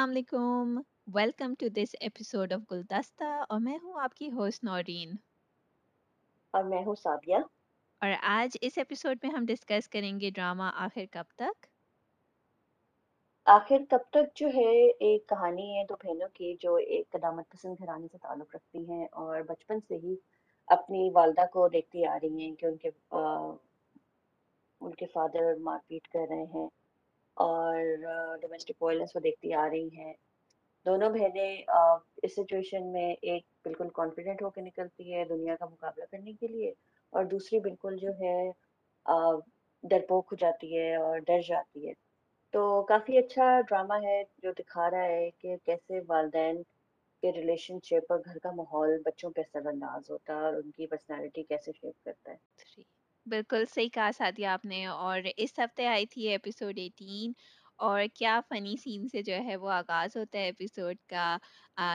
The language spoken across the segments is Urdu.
السلام علیکم۔ Welcome to this episode of Guldasta اور میں ہوں آپ کی ہوسٹ نورین۔ اور میں ہوں سادیہ اور آج اس ایپیسوڈ میں ہم ڈسکس کریں گے ڈرامہ آخر کب تک؟ آخر کب تک جو ہے ایک کہانی ہے دو بہنوں کی جو ایک قدامت پسند گھرانے سے تعلق رکھتی ہیں اور بچپن سے ہی اپنی والدہ کو دیکھتی آ رہی ہیں کہ ان کے ان کے فادر مار پیٹ کر رہے ہیں۔ اور ڈومیسٹک وائلنس کو دیکھتی آ رہی ہیں۔ دونوں بہنیں اس سچویشن میں ایک بالکل کانفیڈنٹ ہو کے نکلتی ہے دنیا کا مقابلہ کرنے کے لیے اور دوسری بالکل جو ہے ڈرپوک ہو جاتی ہے اور ڈر جاتی ہے۔ تو کافی اچھا ڈرامہ ہے جو دکھا رہا ہے کہ کیسے والدین کے ریلیشن شپ اور گھر کا ماحول بچوں پہ اثر انداز ہوتا ہے اور ان کی پرسنالٹی کیسے شیپ کرتا ہے۔ بالکل صحیح کہا ساتھی آپ نے اور اس ہفتے آئی تھی ایپیسوڈ ایٹین اور کیا فنی سین سے جو ہے وہ آغاز ہوتا ہے ایپیسوڈ کا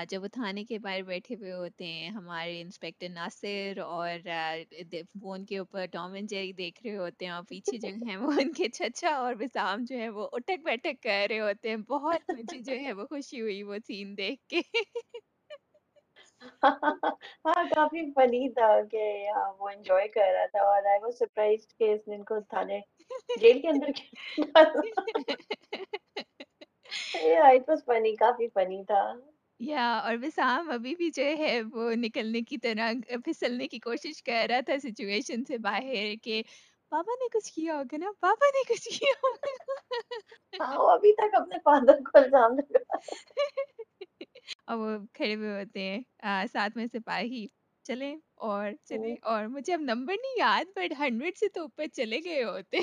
جب وہ تھانے کے باہر بیٹھے ہوئے ہوتے ہیں ہمارے انسپیکٹر ناصر اور وہ ان کے اوپر ٹام اینڈ جیری دیکھ رہے ہوتے ہیں اور پیچھے جو ہیں وہ ان کے چچا اور وسام جو ہے وہ اٹک بیٹھک کر رہے ہوتے ہیں بہت مجھے جو ہے وہ خوشی ہوئی وہ سین دیکھ کے ہاں کافی فنی تھا کہ وہ انجوائے کر رہا تھا اور آئی واز سرپرائزڈ کہ اس نے ان کو تھانے جیل کے اندر اٹ واز فنی کافی فنی تھا یا اور وسام ابھی بھی جو ہے وہ نکلنے کی طرح پھسلنے کی کوشش کر رہا تھا سچویشن سے باہر کہ پاپا نے کچھ کیا ہوگا نا پاپا نے کچھ کیا ہوگا ہاں وہ ابھی تک اپنے فادر کو الزام لگا اور وہ کھڑے ہوئے ہوتے ہیں ساتھ میں سپاہی۔ چلیں اور چلیں۔ اور مجھے اب نمبر نہیں یاد بٹ ہنڈریڈ سے تو اوپر چلے گئے ہوتے۔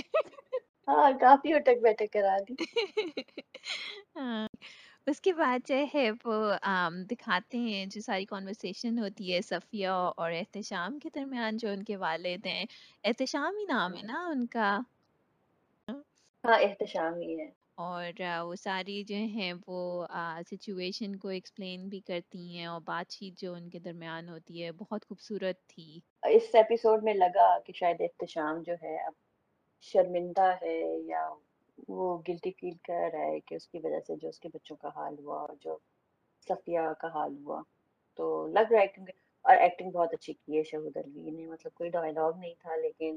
ہاں کافی اٹک بیٹھک کرا دی۔ ہاں۔ اس کے بعد جو ہے وہ دکھاتے ہیں جو ساری کانورسیشن ہوتی ہے صفیہ اور احتشام کے درمیان جو ان کے والد ہیں۔ احتشام ہی نام ہے نا ان کا۔ ہاں احتشام ہی ہے۔ اور وہ ساری جو ہیں وہ سچویشن کو ایکسپلین بھی کرتی ہیں اور بات چیت جو ان کے درمیان ہوتی ہے، بہت خوبصورت تھی۔ اس ایپیسوڈ میں لگا کہ شاید احتشام جو ہے اب شرمندہ ہے یا وہ گلٹی فیل کر رہا ہے کہ اس کی وجہ سے جو اس کے بچوں کا حال ہوا اور جو صفیہ کا حال ہوا۔ تو لگ رہا ہے کیونکہ اور ایکٹنگ بہت اچھی کی ہے شہود الوی نے۔ مطلب کوئی ڈائلاگ نہیں تھا، لیکن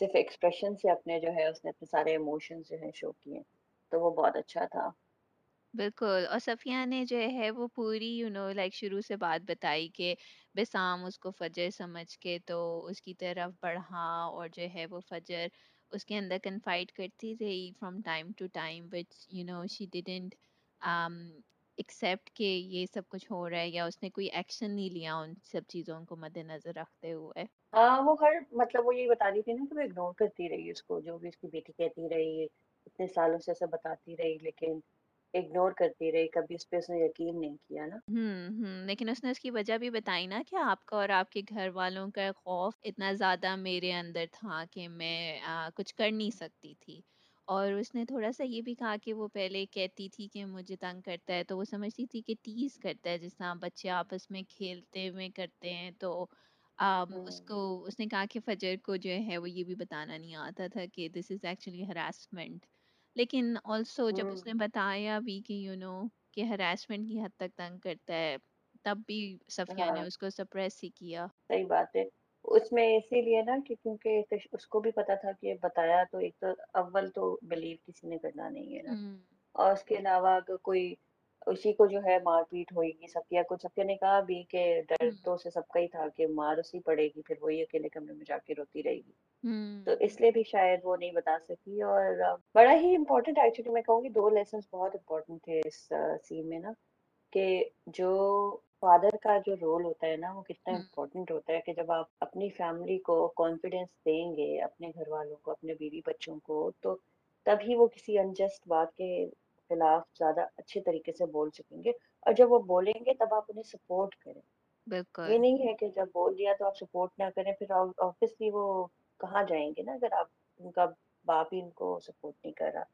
صرف ایکسپریشن سے اپنے جو ہے اس نے اپنے سارے ایموشنز جو ہیں شو کیے۔ تو وہ بہت اچھا تھا۔ بالکل اور صفیہ نے جو ہے وہ پوری یو نو لائک شروع سے بات بتائی کہ بسام اس کو فجر سمجھ کے تو اس کی طرف بڑھا اور جو ہے وہ فجر اس کے اندر کنفائڈ کرتی رہی from time to time but you know she didn't accept کہ یہ سب کچھ ہو رہا ہے یا اس نے کوئی ایکشن نہیں لیا ان سب چیزوں کو مد نظر رکھتے ہوئے۔ وہ ہر مطلب وہ یہی بتا رہی تھی نا کہ وہ اگنور کرتی رہی اس کو جو بھی اس کی بیٹی کہتی رہی۔ اتنے سالوں سے ایسا بتاتی رہی لیکن اگنور کرتی رہی کبھی اس پہ اس نے یقین نہیں کیا نا۔ ہوں ہوں لیکن اس نے اس کی وجہ بھی بتائی نا کہ آپ کا اور آپ کے گھر والوں کا خوف اتنا زیادہ میرے اندر تھا کہ میں آ، کچھ کر نہیں سکتی تھی۔ اور اس نے تھوڑا سا یہ بھی کہا کہ وہ پہلے کہتی تھی کہ مجھے تنگ کرتا ہے تو وہ سمجھتی تھی کہ ٹیز کرتا ہے۔ جس طرح بچے آپس میں کھیلتے ہوئے کرتے ہیں تو اس کو اس نے کہا کہ فجر کو جو ہے وہ یہ بھی بتانا نہیں آتا تھا کہ دس از ایکچولی ہراسمنٹ لیکن آلسو جب اس نے بتایا بھی کہ یو نو کہ ہراسمنٹ کی حد تک تنگ کرتا ہے تب بھی صفیہ نے اس کو سپریس ہی کیا۔ صحیح بات ہے۔ اس میں اسی لیے نا کہ کیونکہ اس کو بھی پتا تھا کہ بتایا تو ایک تو اول تو بلیو کسی نے کرنا نہیں ہے نا۔ اور اس کے علاوہ اگر کوئی اسی کو جو ہے مار پیٹ ہوئے گی صفیہ کو صفیہ نے کہا بھی کہ ڈر تو سے سب کا ہی تھا کہ مار اسی پڑے گی پھر وہی اکیلے کمرے میں جا کے روتی رہے گی۔ تو اس لیے بھی شاید وہ نہیں بتا سکی اور بڑا ہی امپورٹنٹ ایکچولی میں کہوں گی دو لیسنس بہت امپورٹنٹ تھے اس سین میں نا کہ جو فادر کا جو رول ہوتا ہے نا وہ کتنا امپورٹنٹ ہوتا ہے کہ جب آپ اپنی فیملی کو کانفیڈینس دیں گے اپنے گھر والوں کو اپنے بیوی بچوں کو تو تبھی وہ کسی انجسٹ بات کے خلاف زیادہ اچھے طریقے سے بول سکیں گے اور جب وہ بولیں گے تب آپ انہیں سپورٹ کریں۔ یہ نہیں ہے کہ جب بول دیا تو آپ سپورٹ نہ کریں پھر آبویسلی وہ کہاں جائیں گے نا اگر آپ ان کا باپ ہی ان کو سپورٹ نہیں کر رہا۔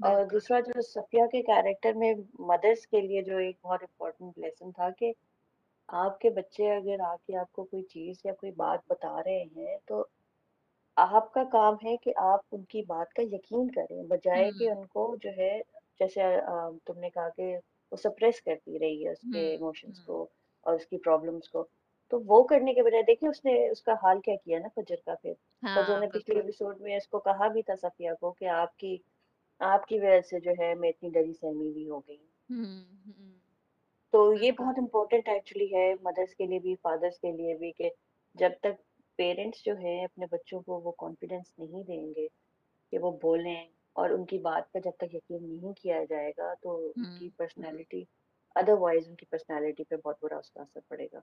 اور دوسرا جو صفیہ کے کیریکٹر میں مدرس کے لیے جو ایک بہت امپورٹنٹ لیسن تھا کہ آپ کے بچے اگر آ کے آپ کو کوئی چیز یا کوئی بات بتا رہے ہیں تو آپ کا کام ہے کہ آپ ان کی بات کا یقین کریں بجائے کہ ان کو جو ہے جیسے تم نے کہا کہ وہ سپریس کرتی رہی ہے اس کے ایموشنس کو اور اس کی پرابلمس کو۔ تو وہ کرنے کے بجائے دیکھیں اس نے اس کا حال کیا کیا نا فجر کا پھر۔ فجر ہاں نے پچھلے ایپیسوڈ میں اس کو کہا بھی تھا صفیہ کو کہ آپ کی آپ کی وجہ سے جو ہے میں اتنی ڈری سہمی بھی ہو گئی۔ تو یہ بہت امپورٹنٹ ایکچولی ہے مدرس کے لیے بھی فادرس کے لیے بھی کہ جب تک پیرنٹس جو ہیں اپنے بچوں کو وہ کانفیڈینس نہیں دیں گے کہ وہ بولیں اور ان کی بات پہ جب تک یقین نہیں کیا جائے گا تو ان کی پرسنالٹی ادر وائز ان کی پرسنالٹی پہ بہت برا اس کا اثر پڑے گا۔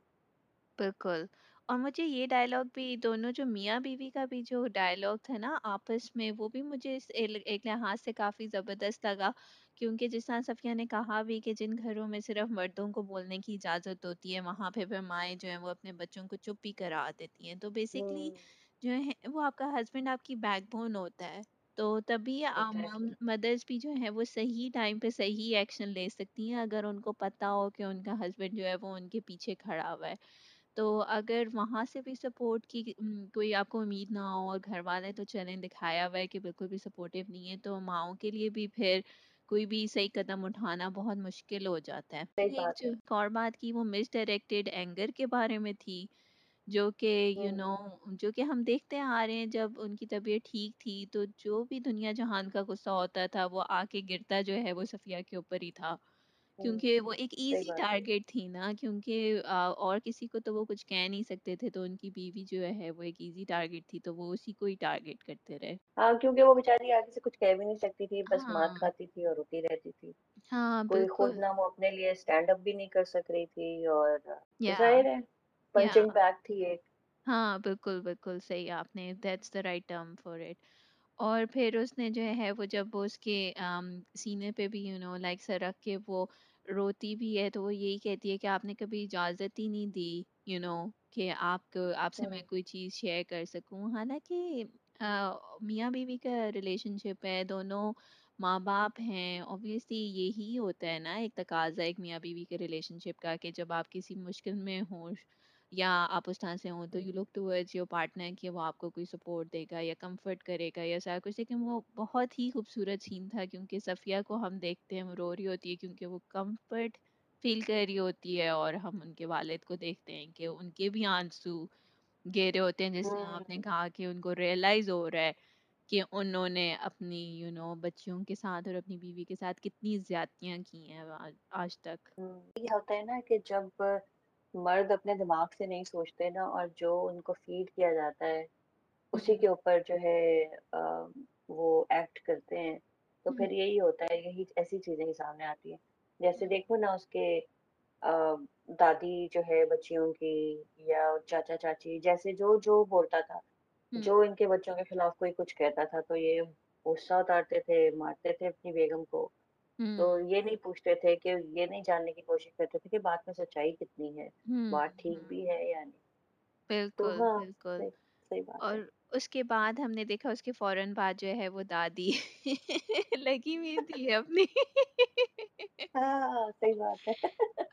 بالکل۔ اور مجھے یہ ڈائلاگ بھی دونوں جو میاں بیوی کا بھی جو ڈائلاگ تھا نا آپس میں وہ بھی مجھے اس ایل- ایک لحاظ سے کافی زبردست لگا۔ کیونکہ جس طرح صفیہ نے کہا بھی کہ جن گھروں میں صرف مردوں کو بولنے کی اجازت ہوتی ہے وہاں پہ پھر مائیں جو ہیں وہ اپنے بچوں کو چپ ہی کرا دیتی ہیں۔ تو بیسکلی ہوں۔ جو ہے وہ آپ کا ہسبینڈ آپ کی بیک بون ہوتا ہے۔ تو تبھی ایگزیکٹلی مدرس بھی جو ہے وہ صحیح ٹائم پہ صحیح ایکشن لے سکتی ہیں اگر ان کو پتا ہو کہ ان کا ہسبینڈ جو ہے وہ ان کے پیچھے کھڑا ہوا ہے۔ تو اگر وہاں سے بھی سپورٹ کی م، کوئی آپ کو امید نہ ہو اور گھر والے تو چلیں دکھایا ہوا ہے کہ بالکل بھی سپورٹیو نہیں ہے تو ماؤں کے لیے بھی پھر کوئی بھی صحیح قدم اٹھانا بہت مشکل ہو جاتا ہے۔ صحیح ایک بات جو ہے۔ ایک اور بات کی وہ مس ڈائریکٹیڈ اینگر کے بارے میں تھی۔ جو کہ یو ہوں نو جو کہ ہم دیکھتے آ رہے ہیں جب ان کی طبیعت ٹھیک تھی تو جو بھی دنیا جہان کا غصہ ہوتا تھا وہ آ کے گرتا جو ہے وہ صفیہ کے اوپر ہی تھا۔ ہوں کیونکہ وہ ایک صحیح ایزی بات ہے۔ ٹارگیٹ تھی نا کیونکہ آ، اور کسی کو تو وہ کچھ کہہ نہیں سکتے تھے تو ان کی بیوی جو ہے وہ ایک ایزی ٹارگیٹ تھی تو وہ اسی کو ہی ٹارگیٹ کرتے رہے۔ ہاں کیونکہ وہ بیچاری آگے سے کچھ کہہ بھی نہیں سکتی تھی بس مار ہاں۔ کھاتی تھی اور روتی رہتی تھی۔ ہاں کوئی خود بالکل نہ وہ اپنے لیے اسٹینڈ اپ بھی نہیں کر سک رہی تھی اور یا ظاہر ہے۔ پنچنگ بیگ تھی ایک ہاں بالکل بالکل صحیح آپ نے that's the right term for it اور پھر اس نے جو ہے وہ جب وہ اس کے آم، سینے پہ بھی یو نو لائک سر رکھ کے وہ روتی بھی ہے تو وہ یہی کہتی ہے کہ آپ نے کبھی اجازت ہی نہیں دی یو نو کہ آپ کو آپ سے میں ہوں کوئی چیز شیئر کر سکوں حالانکہ آ، میاں بیوی کا ریلیشن شپ ہے دونوں ماں باپ ہیں obviously یہی ہوتا ہے نا ایک تقاضا ایک میاں بیوی کے ریلیشن شپ کا کہ جب آپ کسی مشکل میں ہوں یا آپ اس طرح سے ہوں تو you look towards your partner کہ وہ آپ کو کوئی سپورٹ دے گا یا کمفرٹ کرے گا یا سارا کچھ لیکن وہ بہت ہی خوبصورت سین تھا کیونکہ صفیہ کو ہم دیکھتے ہیں وہ رو رہی ہوتی ہے کیونکہ وہ کمفرٹ فیل کر رہی ہوتی ہے اور ہم ان کے والد کو دیکھتے ہیں کہ ان کے بھی آنسو گہرے ہوتے ہیں جس سے آپ نے کہا کہ ان کو ریئلائز ہو رہا ہے کہ انہوں نے اپنی یو you نو know, بچیوں کے ساتھ اور اپنی بیوی کے ساتھ کتنی زیادتیاں کی ہیں آج تک۔ ہوں یہ ہوتا ہے نا کہ جب مرد اپنے دماغ سے نہیں سوچتے نا اور جو ان کو فیڈ کیا جاتا ہے اسی کے اوپر جو ہے آ، وہ ایکٹ کرتے ہیں۔ تو پھر یہی ہوتا ہے یہی ایسی چیزیں ہی سامنے آتی ہیں۔ جیسے دیکھو نا اس کے آ، دادی جو ہے بچیوں کی یا چاچا چاچی جیسے جو جو بولتا تھا۔ جو ان کے بچوں کے خلاف کوئی کچھ کہتا تھا تو یہ غصہ اتارتے تھے مارتے تھے اپنی بیگم کو۔ تو یہ نہیں پوچھتے تھے کہ یہ نہیں جاننے کی کوشش کرتے تھے کہ بات میں سچائی کتنی ہے بات ٹھیک بھی ہے یا نہیں۔ تو بالکل ہاں بالکل۔ صحیح صحیح بات اور اس کے بعد ہم نے دیکھا اس کے فوراً بعد جو ہے وہ دادی لگی ہوئی تھی اپنی۔ ہاں صحیح بات ہے۔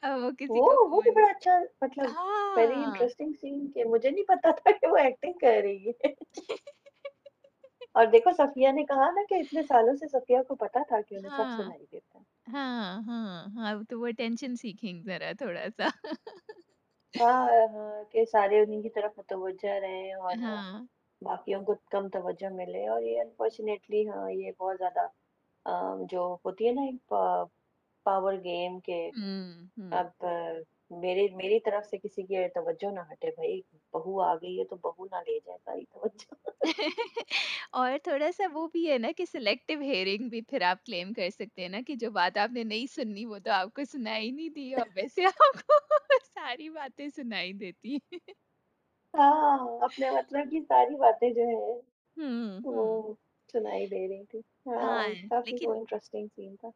اب وہ کسی وہ کو وہ بھی فون بڑا اچھا مطلب ویری ہاں انٹرسٹنگ سین کہ مجھے نہیں پتا تھا کہ وہ ایکٹنگ کر رہی ہے۔ اور دیکھو صفیہ نے کہا نا کہ اتنے سالوں سے صفیہ کو پتا تھا کہ انہیں سب ہاں۔ سنائی دیتا ہے ہاں ہاں ہاں تو وہ ٹینشن سیکھیں ذرا تھوڑا سا۔ ہاں ہاں کہ سارے انہیں کی طرف متوجہ رہے اور ہاں۔ باقیوں کو کم توجہ ملے اور یہ انفارچونیٹلی ہاں یہ بہت زیادہ آم، جو ہوتی ہے نا ایک پاور گیم کے ہوں ہوں۔ اب میری میری طرف سے کسی کی توجہ نہ ہٹے بھائی بہو آ گئی ہے تو بہو نہ لے جائے ساری توجہ۔ اور تھوڑا سا وہ بھی ہے نا کہ سلیکٹیو ہیئرنگ بھی پھر آپ کلیم کر سکتے ہیں نا کہ جو بات آپ نے نہیں سننی وہ تو آپ کو سنائی نہیں دی اور ویسے آپ کو ساری باتیں سنائی دیتی ہیں۔ ہاں اپنے مطلب کی ساری باتیں جو ہے وہ سنائی دے رہی تھی۔ ہاں ہاں کافی انٹرسٹنگ سین تھا۔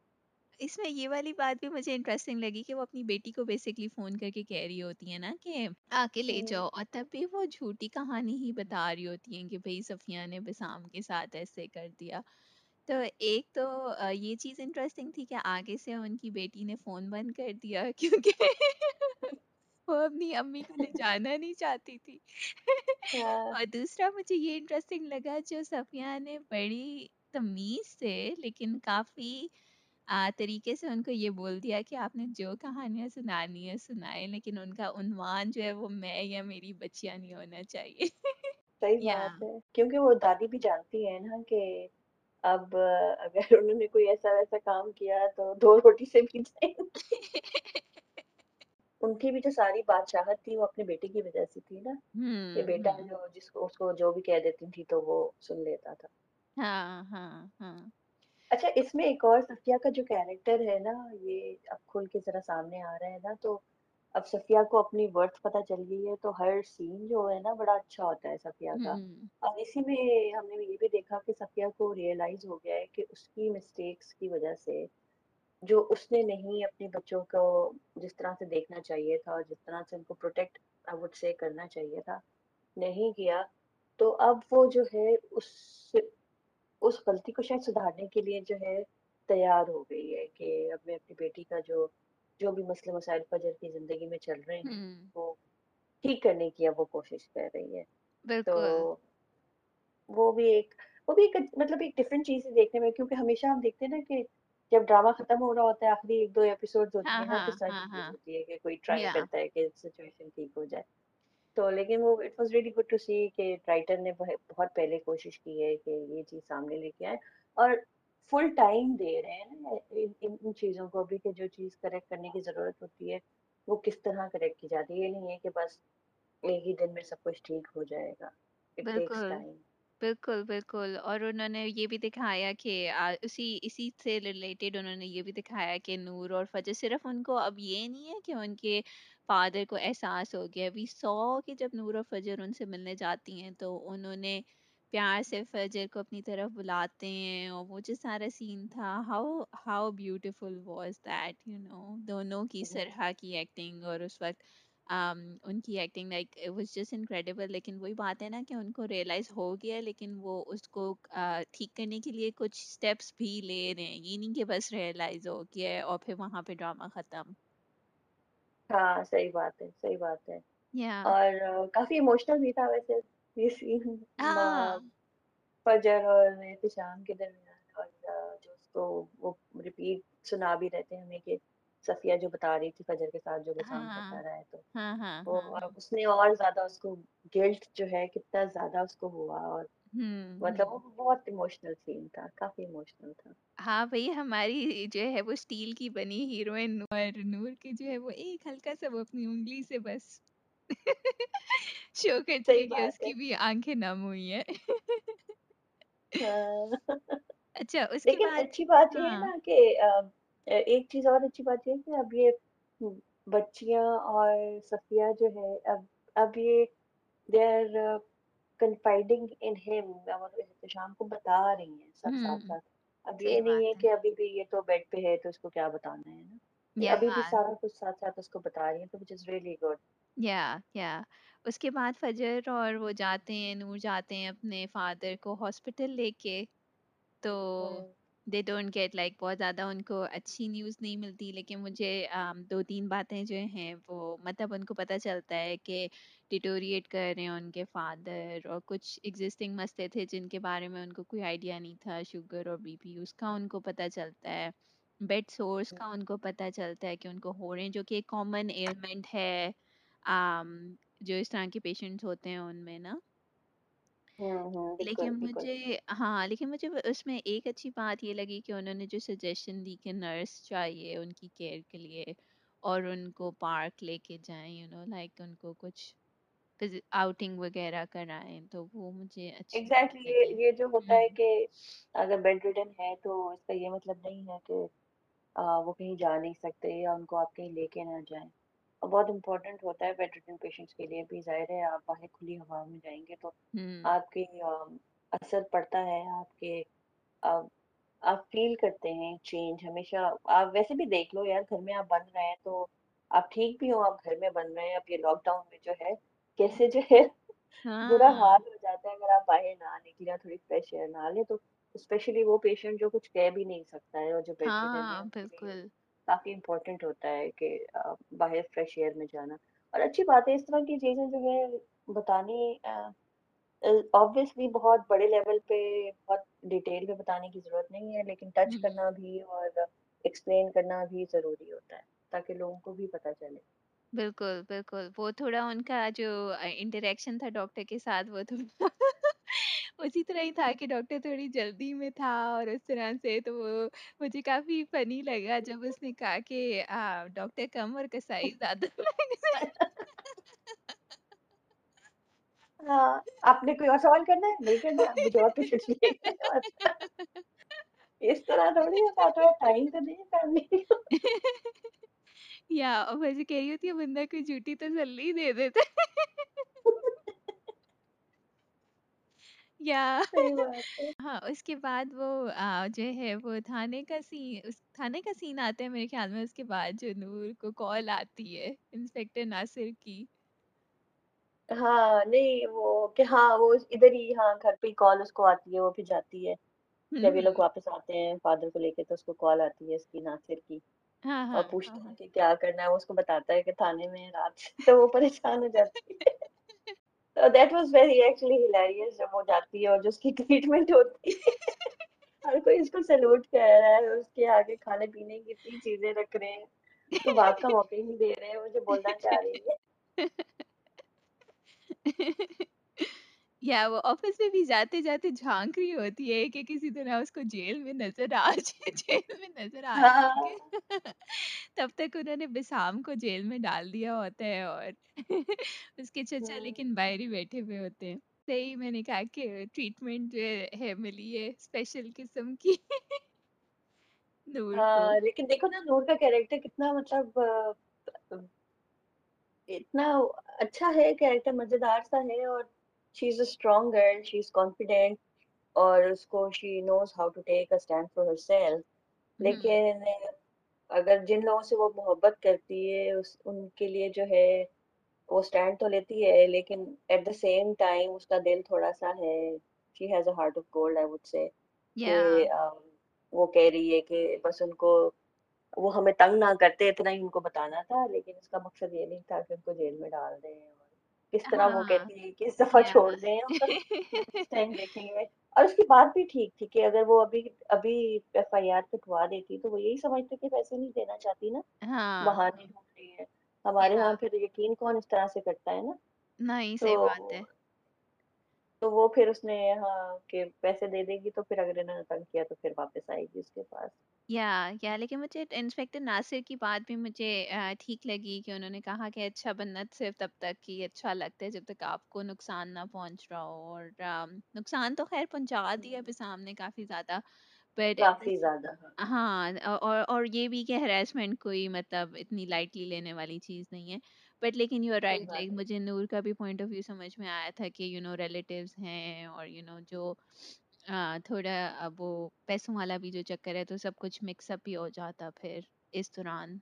اس میں یہ والی بات بھی مجھے انٹرسٹنگ لگی کہ وہ اپنی بیٹی کو بیسکلی فون کر کے کہہ رہی ہوتی ہے نا کہ آ کے لے جاؤ اور تب بھی وہ جھوٹی کہانی ہی بتا رہی ہوتی ہیں کہ بھائی صفیہ نے بسام کے ساتھ ایسے کر دیا تو ایک تو آ، یہ چیز انٹرسٹنگ تھی کہ آگے سے ان کی بیٹی نے فون بند کر دیا کیونکہ وہ اپنی امی کو لے جانا نہیں چاہتی تھی ہاں اور دوسرا مجھے یہ انٹرسٹنگ لگا جو صفیہ نے بڑی تمیز سے لیکن کافی طریقے سے ان کو یہ بول دیا کہ آپ نے جو کہانیاں سنانی ہے سنائے لیکن ان کا عنوان جو ہے وہ میں یا میری بچیاں نہیں ہونا چاہیے۔ صحیح یا بات ہے کیونکہ وہ دادی بھی جانتی ہے نا کہ اب اگر انہوں نے کوئی ایسا ویسا کام کیا تو دو روٹی سے بھی جائیں۔ ان کی بھی جو ساری بادشاہت تھی وہ اپنے بیٹے کی وجہ سے تھی نا کہ ہوں بیٹا ہوں جو جس کو اس کو جو بھی کہہ دیتی تھی تو وہ سن لیتا تھا۔ ہاں ہاں ہاں۔ اچھا اس میں ایک اور صفیہ کا جو کیریکٹر ہے نا یہ اب کھل کے ذرا سامنے آ رہا ہے نا تو اب صفیہ کو اپنی ورتھ پتہ چل گئی ہے تو ہر سین جو ہے نا بڑا اچھا ہوتا ہے صفیہ کا۔ اور اسی میں ہم نے یہ بھی دیکھا کہ صفیہ کو ریئلائز ہو گیا ہے کہ اس کی مسٹیکس کی وجہ سے جو اس نے نہیں اپنے بچوں کو جس طرح سے دیکھنا چاہیے تھا اور جس طرح سے ان کو پروٹیکٹ آئی وڈ سے کرنا چاہیے تھا نہیں کیا تو اب وہ جو ہے اس اس غلطی کو شاید سدھارنے کے لیے جو ہے تیار ہو گئی ہے کہ اب میں اپنی بیٹی کا جو جو بھی مسئلے مسائل فجر کی زندگی میں چل رہے ہیں وہ ٹھیک کرنے کی اب وہ کوشش کر رہی ہے۔ تو وہ بھی ایک وہ بھی ایک مطلب ایک ڈفرینٹ چیز دیکھنے میں کیونکہ ہمیشہ ہم دیکھتے ہیں نا کہ جب ڈرامہ ختم ہو رہا ہوتا ہے آخری ایک دو ایپیسوڈ ہوتی ہاں ہیں نا ہاں ہاں چیز ہوتی ہے کہ کوئی ٹرائی کرتا ہے کہ سچویشن ٹھیک ہو جائے۔ تو لیکن وہ it was really good to see کہ رائٹر نے بہت پہلے کوشش کی ہے کہ یہ چیز سامنے لے کے آئے اور فل ٹائم دے رہے ہیں نا ان چیزوں کو بھی کہ جو چیز کریکٹ کرنے کی ضرورت ہوتی ہے وہ کس طرح کریکٹ کی جاتی ہے؟ یہ نہیں ہے کہ بس ایک ہی دن میں سب کچھ ٹھیک ہو جائے گا. بالکل بالکل اور انہوں نے یہ بھی دکھایا کہ اسی اسی سے ریلیٹڈ انہوں نے یہ بھی دکھایا کہ نور اور فجر صرف ان کو اب یہ نہیں ہے کہ ان کے فادر کو احساس ہو گیا ابھی سو کہ جب نور اور فجر ان سے ملنے جاتی ہیں تو انہوں نے پیار سے فجر کو اپنی طرف بلاتے ہیں اور وہ جو سارا سین تھا how how beautiful was that you know دونوں کی سرحا کی ایکٹنگ اور اس وقت ان کی acting like was just incredible لیکن وہی بات ہے نا کہ ان کو ریئلائز ہو گیا لیکن وہ اس کو ٹھیک کرنے کے لیے کچھ اسٹیپس بھی لے رہے ہیں۔ یہ نہیں کہ بس ریئلائز ہو گیا ہے اور پھر وہاں پہ ڈرامہ ختم۔ ہاں صحیح بات ہے صحیح بات ہے۔ یا اور کافی ایموشنل بھی تھا ویسے یہ سین ہاں۔ فجر اور احتشام کے درمیان اور جو اس کو وہ ریپیٹ سنا بھی رہتے ہیں ہمیں کہ صفیہ جو بتا رہی تھی فجر کے ساتھ جو وہ کام ہاں ہوتا رہا ہے تو ہاں ہاں وہ اس نے اور زیادہ اس کو گلٹ جو ہے کتنا زیادہ اس کو ہوا اور مطلب وہ بہت ایموشنل سین تھا کافی ایموشنل تھا۔ ہاں بھائی ہماری جو ہے وہ اسٹیل کی بنی ہیروئن نور نور کی جو ہے وہ ایک ہلکا سا وہ اپنی انگلی سے بس شو کرتی صحیح ہے کہ اس کی بھی آنکھیں نم ہوئی ہیں۔ اچھا اس کے بعد اچھی بات یہ ہے نا کہ ایک چیز اور اچھی بات یہ ہے کہ اب یہ بچیاں اور صفیہ جو ہے اب اب یہ دے آر کنفائڈنگ ان ہم احتشام کو بتا رہی ہیں سب ساتھ ساتھ۔ اب یہ نہیں ہے کہ ابھی بھی یہ تو بیڈ پہ ہے تو اس کو کیا بتانا ہے نا؟ ابھی بھی سارا کچھ ساتھ ساتھ اس کو بتا رہی ہیں تو وچ از ریئلی گڈ یا یا۔ اس کے بعد فجر اور وہ جاتے ہیں نور جاتے ہیں اپنے فادر کو ہاسپٹل لے کے تو دے ڈونٹ گیٹ لائک بہت زیادہ ان کو اچھی نیوز نہیں ملتی لیکن مجھے دو تین باتیں جو ہیں وہ مطلب ان کو پتہ چلتا ہے کہ ٹیٹوریٹ کر رہے ہیں ان کے فادر اور کچھ ایگزسٹنگ مسئلے تھے جن کے بارے میں ان کو کوئی آئیڈیا نہیں تھا شوگر اور بی پی اس کا ان کو پتہ چلتا ہے بیڈ سورس کا ان کو پتہ چلتا ہے کہ ان کو ہو رہے ہیں جو کہ ایک کامن ایلمنٹ ہے جو اس طرح کے پیشنٹس ہوتے ہیں ان میں نا ہوں ہوں بالکل لیکن بالکل مجھے ہاں لیکن مجھے اس میں ایک اچھی بات یہ لگی کہ انہوں نے جو سجیشن دی کہ نرس چاہیے ان کی کیئر کے لیے اور ان کو پارک لے کے جائیں یو نو لائک ان کو کچھ آؤٹنگ وغیرہ کرائیں تو وہ مجھے اچھی بات ایگزیکٹلی لگی۔ یہ یہ جو ہوتا ہے ہوں کہ اگر بیڈ ریڈن ہے تو اس کا یہ مطلب نہیں ہے کہ وہ کہیں جا نہیں سکتے یا ان کو آپ کہیں لے کے نہ جائیں۔ اور بہت امپورٹنٹ ہوتا ہے ریڈن پیشنٹس کے لیے بھی۔ ظاہر ہے آپ باہر کھلی ہوا میں جائیں گے تو آپ کے اثر پڑتا ہے آپ کے آپ فیل کرتے ہیں چینج ہمیشہ۔ آپ ویسے بھی دیکھ لو یار گھر میں آپ بن رہے ہیں تو آپ ٹھیک بھی ہو آپ گھر میں بن رہے ہیں اب یہ لاک ڈاؤن میں جو ہے کیسے جو ہے برا ہاں۔ حال ہو جاتا ہے۔ اگر آپ باہر نہ نکلے تھوڑی فریش ایئر نہ لیں تو اسپیشلی وہ پیشنٹ جو کچھ کہہ بھی نہیں سکتا ہے اور جو ریڈن ہے ہاں بالکل۔ کافی امپورٹنٹ ہوتا ہے کہ باہر فریش ایئر میں جانا۔ اور اچھی بات ہے اس طرح کی چیزیں جو ہے بتانی اوبویسلی بہت بڑے لیول پہ بہت ڈیٹیل پہ بتانے کی ضرورت نہیں ہے لیکن ٹچ کرنا بھی اور ایکسپلین کرنا بھی ضروری ہوتا ہے تاکہ لوگوں کو بھی پتہ چلے۔ بالکل بالکل۔ وہ تھوڑا ان کا جو انٹریکشن تھا ڈاکٹر کے ساتھ وہ تھوڑا اسی طرح ہی تھا کہ ڈاکٹر تھوڑی جلدی میں تھا اور اس طرح سے تو وہ مجھے کافی فنی لگا جب اس نے کہا کہ ڈاکٹر کمر کا سائز زیادہ ہاں آپ نے کوئی اور سوال کرنا ہے؟ نہیں کرنا مجھے اور کچھ نہیں اس طرح تھوڑی ہوتا ہے ٹائم تو نہیں فیملی یا اور ویسے کہہ رہی ہوتی ہے بندہ کوئی جھوٹی تسلی دے دیتے یا صحیح بات ہے ہاں اس کے بعد وہ جو ہے وہ تھانے کا سین اس تھانے کا سین آتا ہے میرے خیال میں اس کے بعد جو نور کو کال آتی ہے انسپیکٹر ناصر کی ہاں نہیں وہ کہ ہاں وہ ادھر ہی ہاں گھر پہ ہی کال اس کو آتی ہے وہ پھر جاتی ہے ہوں جب یہ لوگ ہوں واپس آتے ہیں فادر کو لے کے تو اس کو کال آتی ہے اس کی ناصر کی ہاں اور ہاں ہاں پوچھتا ہاں ہے کہ کیا کرنا ہے وہ اس کو بتاتا ہے کہ تھانے میں رات تو وہ پریشان ہو جاتی ہے that was very actually hilarious جب وہ جاتی ہے اور جو اس کی ٹریٹمنٹ ہوتی ہے۔ ہر کوئی اس کو رہا ہے اس کے آگے کھانے پینے کی اتنی چیزیں رکھ رہے ہیں۔ تو بات کا موقع ہی دے رہے ہیں بولنا چاہ رہی ہے۔ یا وہ آفس میں بھی جاتے جاتے جھانک رہی ہوتی ہے کہ کسی طرح اس کو جیل میں نظر آ جائے جیل میں نظر آ جائے ہاں۔ تب تک انہوں نے بسام کو جیل میں ڈال دیا ہوتا ہے اور اس کے چچا لیکن باہر ہی بیٹھے ہوئے ہوتے ہیں صحیح میں نے کہا کہ ٹریٹمنٹ جو ہے ملی ہے اسپیشل قسم کی نور لیکن دیکھو نا نور کا کیریکٹر کتنا مطلب اتنا اچھا ہے کیریکٹر مزیدار سا ہے اور she is a strong girl she is confident اور اس کو she knows how to take a stand for herself لیکن اگر جن لوگوں سے وہ محبت کرتی ہے اس ان کے لیے جو ہے وہ اسٹینڈ تو لیتی ہے لیکن ایٹ دا سیم ٹائم اس کا دل تھوڑا سا ہے she has a heart of gold I would say وہ کہہ رہی ہے کہ بس ان کو وہ ہمیں تنگ نہ کرتے اتنا ہی ان کو بتانا تھا لیکن اس کا مقصد یہ نہیں تھا کہ ان کو جیل میں ڈال دیں کس طرح وہ ہاں. کہتی ہے کہ اس دفعہ چھوڑ دیں اور نیکسٹ ٹائم دیکھیں گے اور اس کی بات بھی ٹھیک تھی کہ اگر وہ ابھی ابھی ایف آئی آر کٹوا دیتی تو وہ یہی سمجھتے کہ پیسے نہیں دینا چاہتی نا۔ ہاں. بہانے۔ ڈھونڈ ہمارے یا یہاں پھر یقین کون اس طرح سے کرتا ہے نا؟ نہیں صحیح بات ہے۔ تو وہ پھر اس نے ہاں کہ پیسے دے دے گی تو پھر اگر انہوں نے تنگ کیا تو پھر واپس آئے گی اس کے پاس۔ یا یا لیکن مجھے انسپیکٹر ناصر کی بات بھی مجھے ٹھیک لگی کہ انہوں نے کہا کہ اچھا بننا صرف تب تک ہی اچھا لگتا ہے جب تک آپ کو نقصان نہ پہنچ رہا ہو اور نقصان تو خیر پہنچا دیا ابھی سامنے کافی زیادہ بٹ کافی زیادہ ہاں اور اور یہ بھی کہ ہراسمنٹ کوئی مطلب اتنی لائٹلی لینے والی چیز نہیں ہے بٹ لیکن یو صحیح رائٹ لائک ہے مجھے نور کا بھی پوائنٹ آف ویو سمجھ میں آیا تھا کہ یو نو ریلیٹیوز ہیں اور یو نو جو تھوڑا وہ پیسوں والا بھی جو چکر ہے تو سب کچھ مکس اپ ہی ہو جاتا پھر اس دوران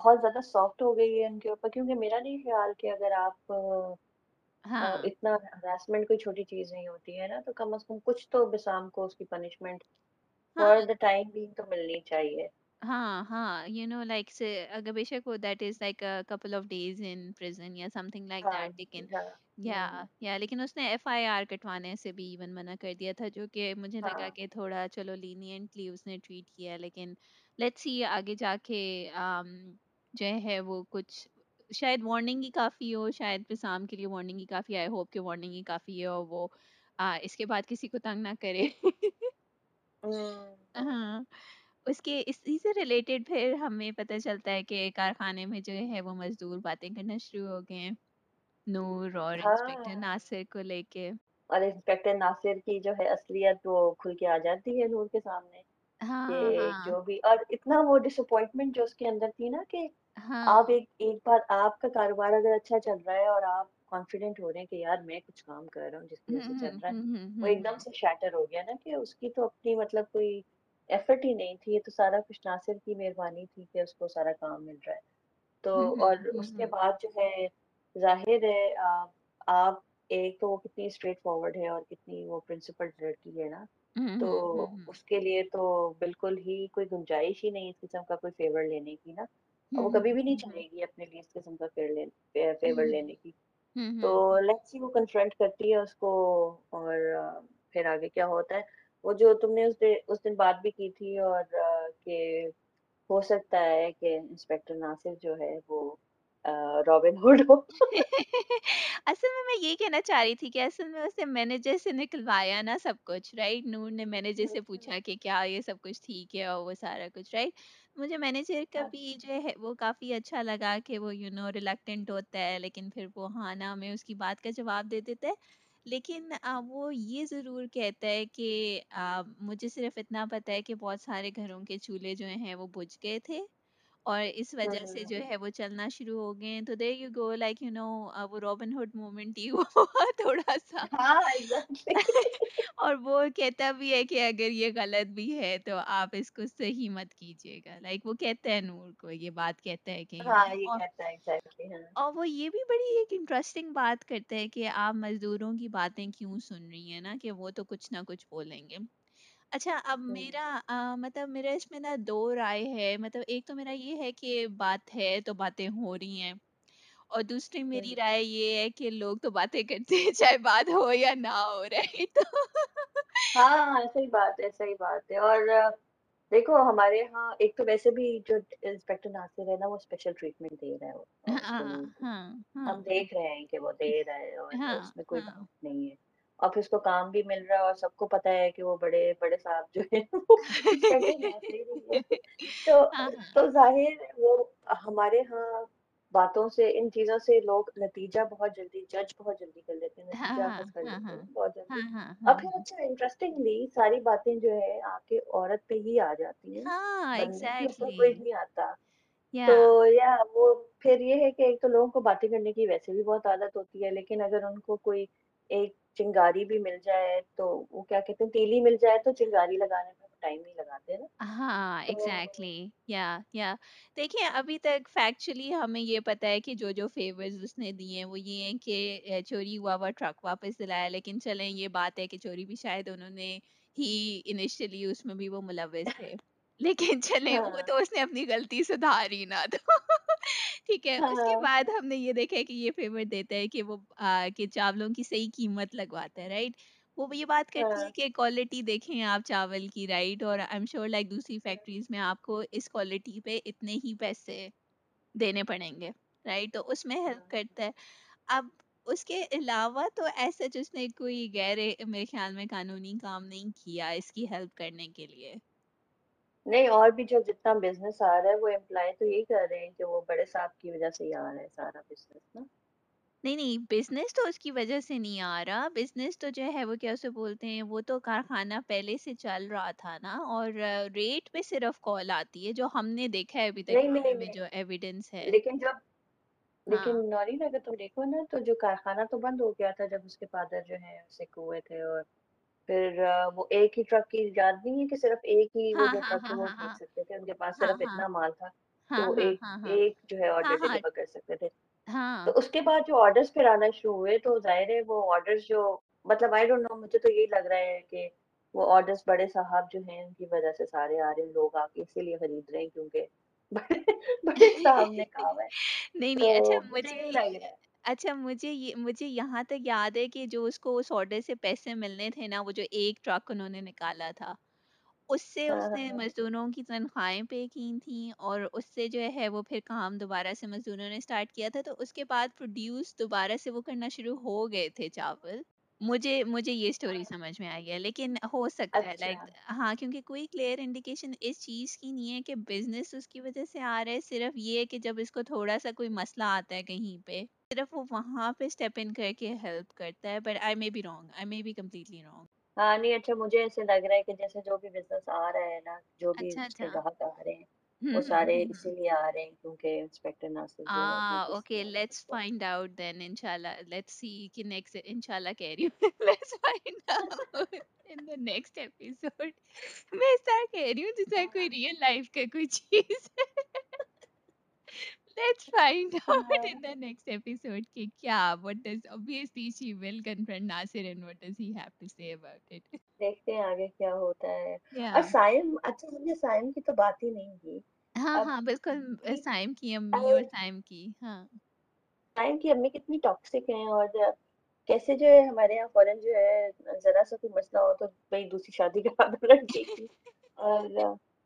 بہت زیادہ سافٹ ہو گئی ہے ان کے اوپر کیونکہ میرا نہیں خیال کہ اگر آپ ہاں اتنا ہراسمنٹ کوئی چھوٹی چیز نہیں ہوتی ہے نا تو کم از کم کچھ تو بسام کو اس کی پنشمنٹ ہاں۔ فار دا ٹائم بھی تو ملنی چاہیے۔ ہاں ہاں یو نو لائک اگر بے شک وہ that is like couple of days in prison یا سم تھنگ لائک ہاں دیٹ لیکن ہاں یا ہوں یا لیکن اس نے ایف آئی آر کٹوانے سے بھی ایون منع کر دیا تھا جو کہ مجھے ہاں۔ لگا کہ تھوڑا چلو لینینٹلی اس نے ٹریٹ کیا لیکن سی آگے جا کے جو ہے وہ کچھ شاید وارننگ ہی کافی ہو شاید پسام کے لیے وارننگ ہی کافی آئے ہوپ کہ وارننگ ہی کافی ہے اور وہ اس کے بعد کسی کو تنگ نہ کرے۔ ہوں۔ ہاں اس کے اسی سے ریلیٹڈ پھر ہمیں پتہ چلتا ہے کہ کارخانے میں جو ہے وہ مزدور باتیں کرنا شروع ہو گئے ہیں۔ نور اور ہاں۔ انسپیکٹر ناصر کو لے کے۔ اور انسپیکٹر ناصر کی جو ہے اصلیت وہ کھل کے آ جاتی ہے نور کے سامنے ہاں کہ ہاں۔ جو بھی اور اتنا وہ ڈس اپوائنٹمنٹ جو اس کے اندر تھی نا کہ ہاں۔ آپ ایک ایک بار آپ کا کاروبار اگر اچھا چل رہا ہے اور آپ کانفیڈنٹ ہو رہے ہیں کہ یار میں کچھ کام کر رہا ہوں جس ہوں وجہ سے چل ہوں رہا ہے ہوں ہوں وہ ہوں ایک دم سے شیٹر ہو گیا نا کہ اس کی تو اپنی مطلب کوئی ایفرٹ ہی نہیں تھی یہ تو سارا کچھ ناصر کی مہربانی تھی کہ اس کو سارا کام مل رہا ہے۔ تو ہوں اور ہوں اس کے ہوں بعد جو ہے ظاہر ہے آپ ایک تو وہ کتنی اسٹریٹ فارورڈ ہے اور کتنی وہ پرنسپل لڑکی ہے نا ہوں تو ہوں ہوں اس کے لیے تو بالکل ہی کوئی گنجائش ہی نہیں اس قسم کا کوئی فیور لینے کی نا۔ اور وہ کبھی بھی نہیں چاہے گی اپنے لیے اس قسم کا فیور لینے کی تو لیٹس وہ کنفرنٹ کرتی ہے اس کو اور پھر آگے کیا ہوتا ہے وہ جو تم نے اس اس دن بات بھی کی تھی اور کہ ہو سکتا ہے کہ انسپیکٹر ناصر جو ہے وہ رابن ہوڈ ہو۔ اصل میں میں یہ کہنا چاہ رہی تھی کہ اصل میں اسے مینیجر سے نکلوایا نا سب کچھ رائٹ نور نے مینیجر سے پوچھا کہ کیا یہ سب کچھ ٹھیک ہے اور وہ سارا کچھ رائٹ مجھے مینیجر کا بھی جو ہے وہ کافی اچھا لگا کہ وہ یو نو ریلیکٹنٹ ہوتا ہے لیکن پھر وہ ہاں نا میں اس کی بات کا جواب دے دیتا ہے۔ لیکن وہ یہ ضرور کہتا ہے کہ مجھے صرف اتنا پتا ہے کہ بہت سارے گھروں کے چولہے جو ہیں وہ بجھ گئے تھے۔ اور اس وجہ سے جو ہے وہ چلنا شروع ہو گئے تو there you go like you know وہ روبن ہوڈ مومنٹ ہی ہوا تھوڑا سا۔ ہاں اور وہ کہتا بھی ہے کہ اگر یہ غلط بھی ہے تو آپ اس کو صحیح مت کیجیے گا۔ لائک وہ کہتا ہے نور کو یہ بات کہتا ہے کہ ہاں اور ہے ہاں۔ وہ یہ بھی بڑی ایک انٹرسٹنگ بات کرتے ہیں کہ آپ مزدوروں کی باتیں کیوں سن رہی ہیں نا کہ وہ تو کچھ نہ کچھ بولیں گے۔ اچھا اب میرا مطلب میرا اس میں نا دو رائے ہے مطلب ایک تو میرا یہ ہے کہ بات ہے تو باتیں ہو رہی ہیں اور دوسری میری رائے یہ ہے کہ لوگ تو باتیں کرتے ہیں چاہے بات ہو یا نہ ہو رہے تو ہاں صحیح بات ہے صحیح بات ہے اور دیکھو ہمارے ہاں ایک تو ویسے بھی جو انسپیکٹر ناصر ہے نا وہ اسپیشل ٹریٹمنٹ دے رہا ہے اس کو ہاں ہاں ہاں ہم دیکھ رہے ہیں کہ وہ دے رہا ہے اور ہاں اس میں کوئی ہاں۔ ڈاؤٹ نہیں ہے۔ اور پھر اس کو کام بھی مل رہا ہے اور سب کو پتا ہے کہ وہ بڑے بڑے صاحب جو ہے انسپیکٹر ناصر ہی ہے تو ہاں تو ظاہر وہ ہمارے ہاں باتوں سے ان چیزوں سے لوگ نتیجہ بہت جلدی جج بہت جلدی کر لیتے ہیں ہاں نتیجہ ہاں ہاں ہاں۔ ہیں بہت جلدی۔ ہاں ہاں اور ہاں۔ پھر اچھا انٹرسٹنگلی ساری باتیں جو ہے آ کے عورت پہ ہی آ جاتی ہیں۔ ہاں ایگزیکٹلی کوئی نہیں آتا۔ تو یا وہ پھر یہ ہے کہ ایک تو لوگوں کو باتیں کرنے کی ویسے بھی بہت عادت ہوتی ہے لیکن اگر ان کو کوئی ایک چنگاری بھی مل جائے تو وہ کیا کہتے ہیں تیلی مل جائے تو چنگاری لگانے میں ٹائم نہیں لگاتے نا ہاں تو ایگزیکٹلی یا یا دیکھیے ابھی تک فیکچولی ہمیں یہ ہے کہ جو جو فیورز اس نے دیے ہیں وہ یہ ہیں کہ چوری ہوا ہوا ٹرک واپس دلایا لیکن چلیں یہ بات ہے کہ چوری بھی شاید انہوں نے ہی انیشلی اس میں بھی وہ ملوث تھے لیکن چلے وہ ہاں تو اس نے اپنی غلطی سدھاری نہ تو ٹھیک ہے اس کے ہاں بعد ہم نے یہ دیکھا ہے کہ یہ فیور دیتا ہے کہ وہ کہ چاولوں کی صحیح قیمت لگواتا ہے رائٹ وہ یہ بات کرتی ہاں ہے کہ کوالٹی دیکھیں آپ چاول کی رائٹ اور آئی ایم شیور لائک دوسری فیکٹریز میں آپ کو اس کوالٹی پہ اتنے ہی پیسے دینے پڑیں گے رائٹ تو اس میں ہیلپ کرتا ہے اب اس کے علاوہ تو ایسا جس نے کوئی غیر میرے خیال میں قانونی کام نہیں کیا اس کی ہیلپ کرنے کے لیے نہیں اور بھی جو جتنا بزنس آ رہا ہے وہ امپلائی تو یہی کر رہے ہیں کہ وہ بڑے صاحب کی وجہ سے ہی آ رہا ہے سارا بزنس نا۔ نہیں نہیں بزنس تو اس کی وجہ سے نہیں آ رہا۔ بزنس تو جو ہے وہ کیا اسے بولتے ہیں وہ تو کارخانہ پہلے سے چل رہا تھا نا اور ریٹ پہ صرف کال آتی ہے جو ہم نے دیکھا ہے ابھی تک میں جو ایویڈینس ہے۔ لیکن جب ہاں۔ لیکن نورین اگر تم دیکھو نا تو جو کارخانہ تو بند ہو گیا تھا جب اس کے فادر جو ہے سک ہوئے تھے اور پھر وہ ایک ہی ٹرک کی یاد نہیں ہے کہ صرف ایک ہی وہ ہاں جو ہاں ٹرک ہاں وہ ہاں سکتے تھے ان کے پاس صرف اتنا مال تھا۔ ہاں ایک ایک جو ہے آرڈر ڈلیور کر سکتے تھے۔ تو اس کے بعد جو آرڈرس پھر آنا شروع ہوئے تو ظاہر ہے وہ آرڈرس جو مطلب آئی ڈونٹ نو مجھے تو یہی لگ رہا ہے کہ وہ آرڈرس بڑے صاحب جو ہیں ان کی وجہ سے سارے آ رہے ہیں لوگ آ کے اسی لیے خرید رہے ہیں کیونکہ بڑے صاحب نے کہا ہے۔ نہیں تو نہیں اچھا مجھے مجھے یہی لگ رہا ہے۔ اچھا مجھے یہ مجھے یہاں تک یاد ہے کہ جو اس کو اس آڈر سے پیسے ملنے تھے نا وہ جو ایک ٹرک انہوں نے نکالا تھا اس سے ہاں اس نے ہاں مزدوروں کی تنخواہیں پے کی تھیں اور اس سے جو ہے وہ پھر کام دوبارہ سے مزدوروں نے اسٹارٹ کیا تھا تو اس کے بعد پروڈیوس دوبارہ سے وہ کرنا شروع ہو گئے تھے چاول مجھے مجھے یہ اسٹوری سمجھ میں آئی ہے لیکن ہو سکتا ہے اچھا لائک ہاں کیونکہ کوئی کلیئر انڈیکیشن اس چیز کی نہیں ہے کہ بزنس اس کی وجہ سے آ رہا ہے صرف یہ کہ جب اس کو تھوڑا سا کوئی مسئلہ آتا ہے کہیں پہ صرف وہ وہاں پہ اسٹیپ ان کر کے ہیلپ کرتا ہے but I may be wrong I may be completely wrong ہاں نہیں اچھا مجھے ایسے لگ رہا ہے کہ جیسے جو بھی بزنس آ رہا ہے نا جو بھی اچھا کے اچھا۔ گاہک آ رہے ہیں وہ سارے اسی لیے آ رہے ہیں کیونکہ انسپیکٹر ناصر جو ہے وہ Ah, اس okay, لیے آ let's رہا find out then, inshallah. Let's see کہ next, inshallah کہہ رہی ہوں۔ Let's find out in the next episode. میں اس طرح کہہ رہی ہوں جیسے کوئی ریئل لائف کا کوئی چیز let's find out in the next episode? کہ کیا what does obviously she will confront Nasir and what does he have to say about it. دیکھتے ہیں آگے کیا ہوتا ہے اور Yeah. سائم اچھا ہم نے سائم کی تو بات ہی نہیں کی ہاں اب ہاں بالکل بھی سائم کی امی اور سائم کی ہاں سائم کی امی کتنی ٹاکسک ہیں اور کیسے جو ہے ہمارے یہاں فوراً جو ہے ذرا سا کوئی مسئلہ ہو تو بھائی دوسری شادی کرا دو لڑکی کی اور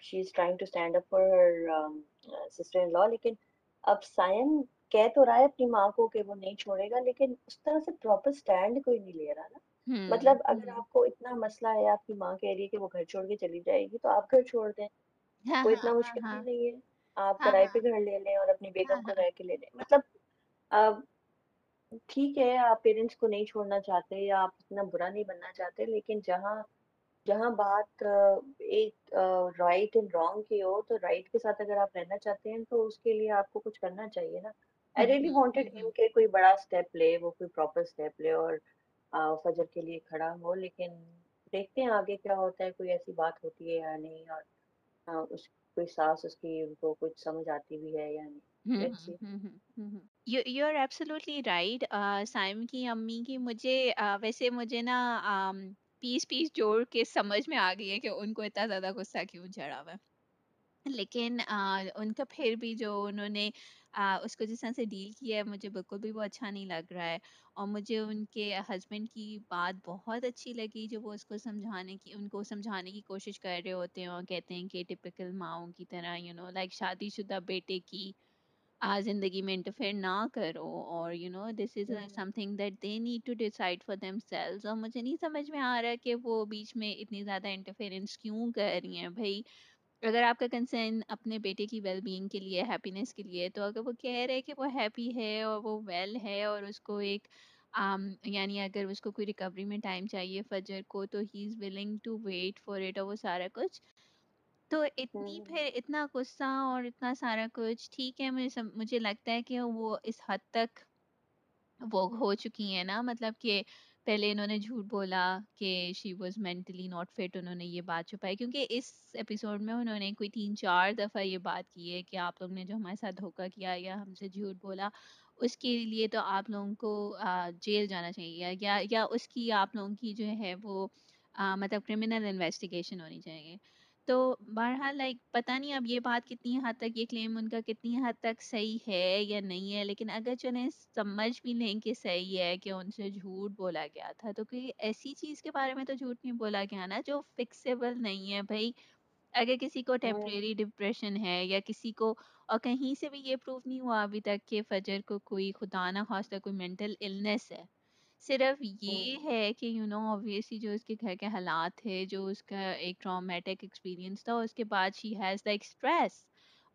she is trying to stand up for her sister in law لیکن اب سائن کہہ تو رہا ہے اپنی ماں کو کہ وہ نہیں چھوڑے گا لیکن اس طرح سے پراپر اسٹینڈ کوئی نہیں لے رہا نا مطلب اگر آپ کو اتنا مسئلہ ہے آپ کی ماں کہہ رہی ہے کہ وہ گھر چھوڑ کے چلی جائے گی تو آپ گھر چھوڑ دیں کوئی اتنا مشکل نہیں ہے آپ کرائے پہ گھر لے لیں اور اپنی بیگم کو رہ کے لے لیں مطلب ٹھیک ہے آپ پیرنٹس کو نہیں چھوڑنا چاہتے یا آپ اتنا برا نہیں بننا چاہتے لیکن جہاں جہاں بات ایک رائٹ اینڈ رانگ کی ہو تو رائٹ کے ساتھ اگر آپ رہنا چاہتے ہیں تو اس کے لیے آپ کو کچھ کرنا چاہیے نا۔ آئی ریلی وانٹیڈ ہم کہ کوئی بڑا اسٹیپ لے وہ کوئی پراپر اسٹیپ لے اور فجر کے لیے کھڑا ہو لیکن دیکھتے ہیں آگے کیا ہوتا ہے کوئی ایسی بات ہوتی ہے یا نہیں اور اس کوئی سانس اس کی ان کو کچھ سمجھ آتی بھی ہے یا نہیں۔ You are absolutely right Saim کی امی کی مجھے ویسے مجھے نا پیس پیس جوڑ کے سمجھ میں آ گئی ہے کہ ان کو اتنا زیادہ غصہ کیوں چڑھا ہوا ہے لیکن ان کا پھر بھی جو انہوں نے اس کو جس طرح سے ڈیل کیا ہے مجھے بالکل بھی وہ اچھا نہیں لگ رہا ہے اور مجھے ان کے ہسبینڈ کی بات بہت اچھی لگی جو وہ اس کو سمجھانے کی ان کو سمجھانے کی کوشش کر رہے ہوتے ہیں اور کہتے ہیں کہ ٹپکل ماؤں کی طرح یو نو لائک شادی شدہ بیٹے کی زندگی میں انٹرفیئر نہ کرو اور you know this is something that they need to decide for themselves اور مجھے نہیں سمجھ میں آ رہا کہ وہ بیچ میں اتنی زیادہ انٹرفیئرنس کیوں کر رہی ہیں بھائی۔ اگر آپ کا کنسرن اپنے بیٹے کی ویل بینگ کے لیے ہیپینیس کے لیے تو اگر وہ کہہ رہے کہ وہ ہیپی ہے اور وہ ویل ہے اور اس کو ایک یعنی اگر اس کو کوئی ریکوری میں ٹائم چاہیے فجر کو تو he is willing to wait for it اور وہ سارا کچھ۔ تو اتنی پھر اتنا غصہ اور اتنا سارا کچھ ٹھیک ہے مجھے مجھے لگتا ہے کہ وہ اس حد تک وہ ہو چکی ہیں نا مطلب کہ پہلے انہوں نے جھوٹ بولا کہ she was mentally not fit انہوں نے یہ بات چھپائی کیونکہ اس ایپیسوڈ میں انہوں نے کوئی تین چار دفعہ یہ بات کی ہے کہ آپ لوگ نے جو ہمارے ساتھ دھوکہ کیا یا ہم سے جھوٹ بولا اس کے لیے تو آپ لوگوں کو جیل جانا چاہیے یا یا اس کی آپ لوگوں کی جو ہے وہ مطلب کرمنل انویسٹیگیشن ہونی چاہیے تو بہرحال لائک پتہ نہیں اب یہ بات کتنی حد تک یہ کلیم ان کا کتنی حد تک صحیح ہے یا نہیں ہے لیکن اگر جو انہیں سمجھ بھی لیں کہ صحیح ہے کہ ان سے جھوٹ بولا گیا تھا تو کوئی ایسی چیز کے بارے میں تو جھوٹ نہیں بولا گیا نا جو فکسیبل نہیں ہے۔ بھائی اگر کسی کو ہاں۔ ٹیمپریری ڈپریشن ہے یا کسی کو اور کہیں سے بھی یہ پروف نہیں ہوا ابھی تک کہ فجر کو کوئی خدا نہ خواستہ کوئی مینٹل النیس ہے۔ صرف یہ ہے کہ یو نو آبویسلی جو اس کے گھر کے حالات تھے جو اس کا ایک ٹرامیٹک ایکسپیرینس تھا اس کے بعد شی ہیز لائک اسٹریس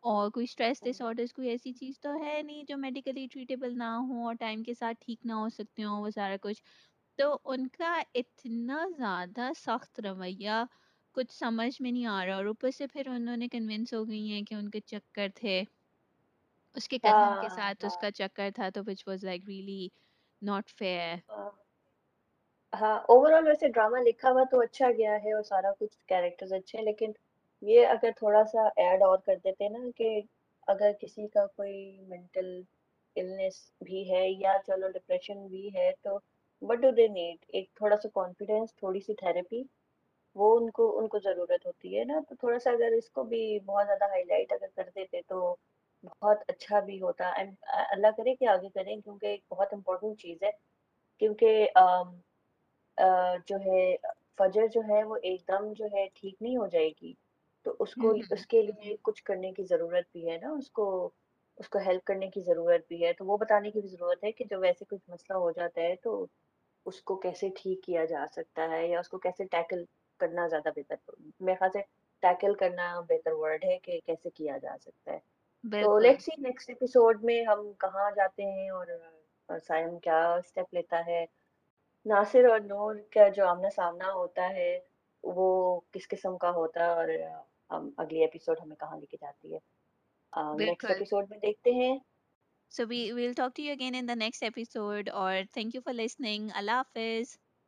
اور کوئی اسٹریس ڈس آڈرس کوئی ایسی چیز تو ہے نہیں جو میڈیکلی ٹریٹیبل نہ ہو اور ٹائم کے ساتھ ٹھیک نہ ہو سکتے ہوں وہ سارا کچھ. تو ان کا اتنا زیادہ سخت رویہ کچھ سمجھ میں نہیں آ رہا اور اوپر سے پھر انہوں نے کنونس ہو گئی ہیں کہ ان کے چکر تھے۔ اس کے کزن کے ہاں، ساتھ اس ہاں۔ کا چکر تھا تو which was like really not fair ہاں اوور آل ویسے ڈراما لکھا ہوا تو اچھا گیا ہے اور سارا کچھ کیریکٹرز اچھے ہیں لیکن یہ اگر تھوڑا سا ایڈ اور کر دیتے نا کہ اگر کسی کا کوئی مینٹل النس بھی ہے یا چلو ڈپریشن بھی ہے تو وٹ ڈو دے نیڈ ایک تھوڑا سا کانفیڈینس تھوڑی سی تھیراپی وہ ان کو ان کو ضرورت ہوتی ہے نا تو تھوڑا سا اگر اس کو بھی بہت زیادہ ہائی لائٹ اگر کر دیتے تو بہت اچھا بھی ہوتا ہے۔ اللہ کرے کہ آگے کریں کیونکہ ایک بہت امپورٹنٹ چیز ہے۔ کیونکہ جو ہے فجر جو ہے وہ ایک دم جو ہے ٹھیک نہیں ہو جائے گی۔ تو اس کو اس کے لیے کچھ کرنے کی ضرورت بھی ہے نا۔ اس کو اس کو ہیلپ کرنے کی ضرورت بھی ہے۔ تو وہ بتانے کی بھی ضرورت ہے کہ جب ایسے کچھ مسئلہ ہو جاتا ہے تو اس کو کیسے ٹھیک کیا جا سکتا ہے یا اس کو کیسے ٹیکل کرنا زیادہ بہتر۔ میرے خیال سے ٹیکل کرنا بہتر ورڈ ہے کہ کیسے کیا جا سکتا ہے۔ تو لیٹس سی نیکسٹ ایپیسوڈ میں ہم کہاں جاتے ہیں اور سائم کیا سٹیپ لیتا ہے۔ ناصر اور نور کا جو آمنا سامنا ہوتا ہے وہ کس قسم کا ہوتا ہے اور ہم اگلی ایپیسوڈ ہمیں کہاں لے کے جاتی ہے۔ نیکسٹ ایپیسوڈ میں دیکھتے ہیں۔ So we will talk to you again in the next episode اور thank you for listening Allah حافظ۔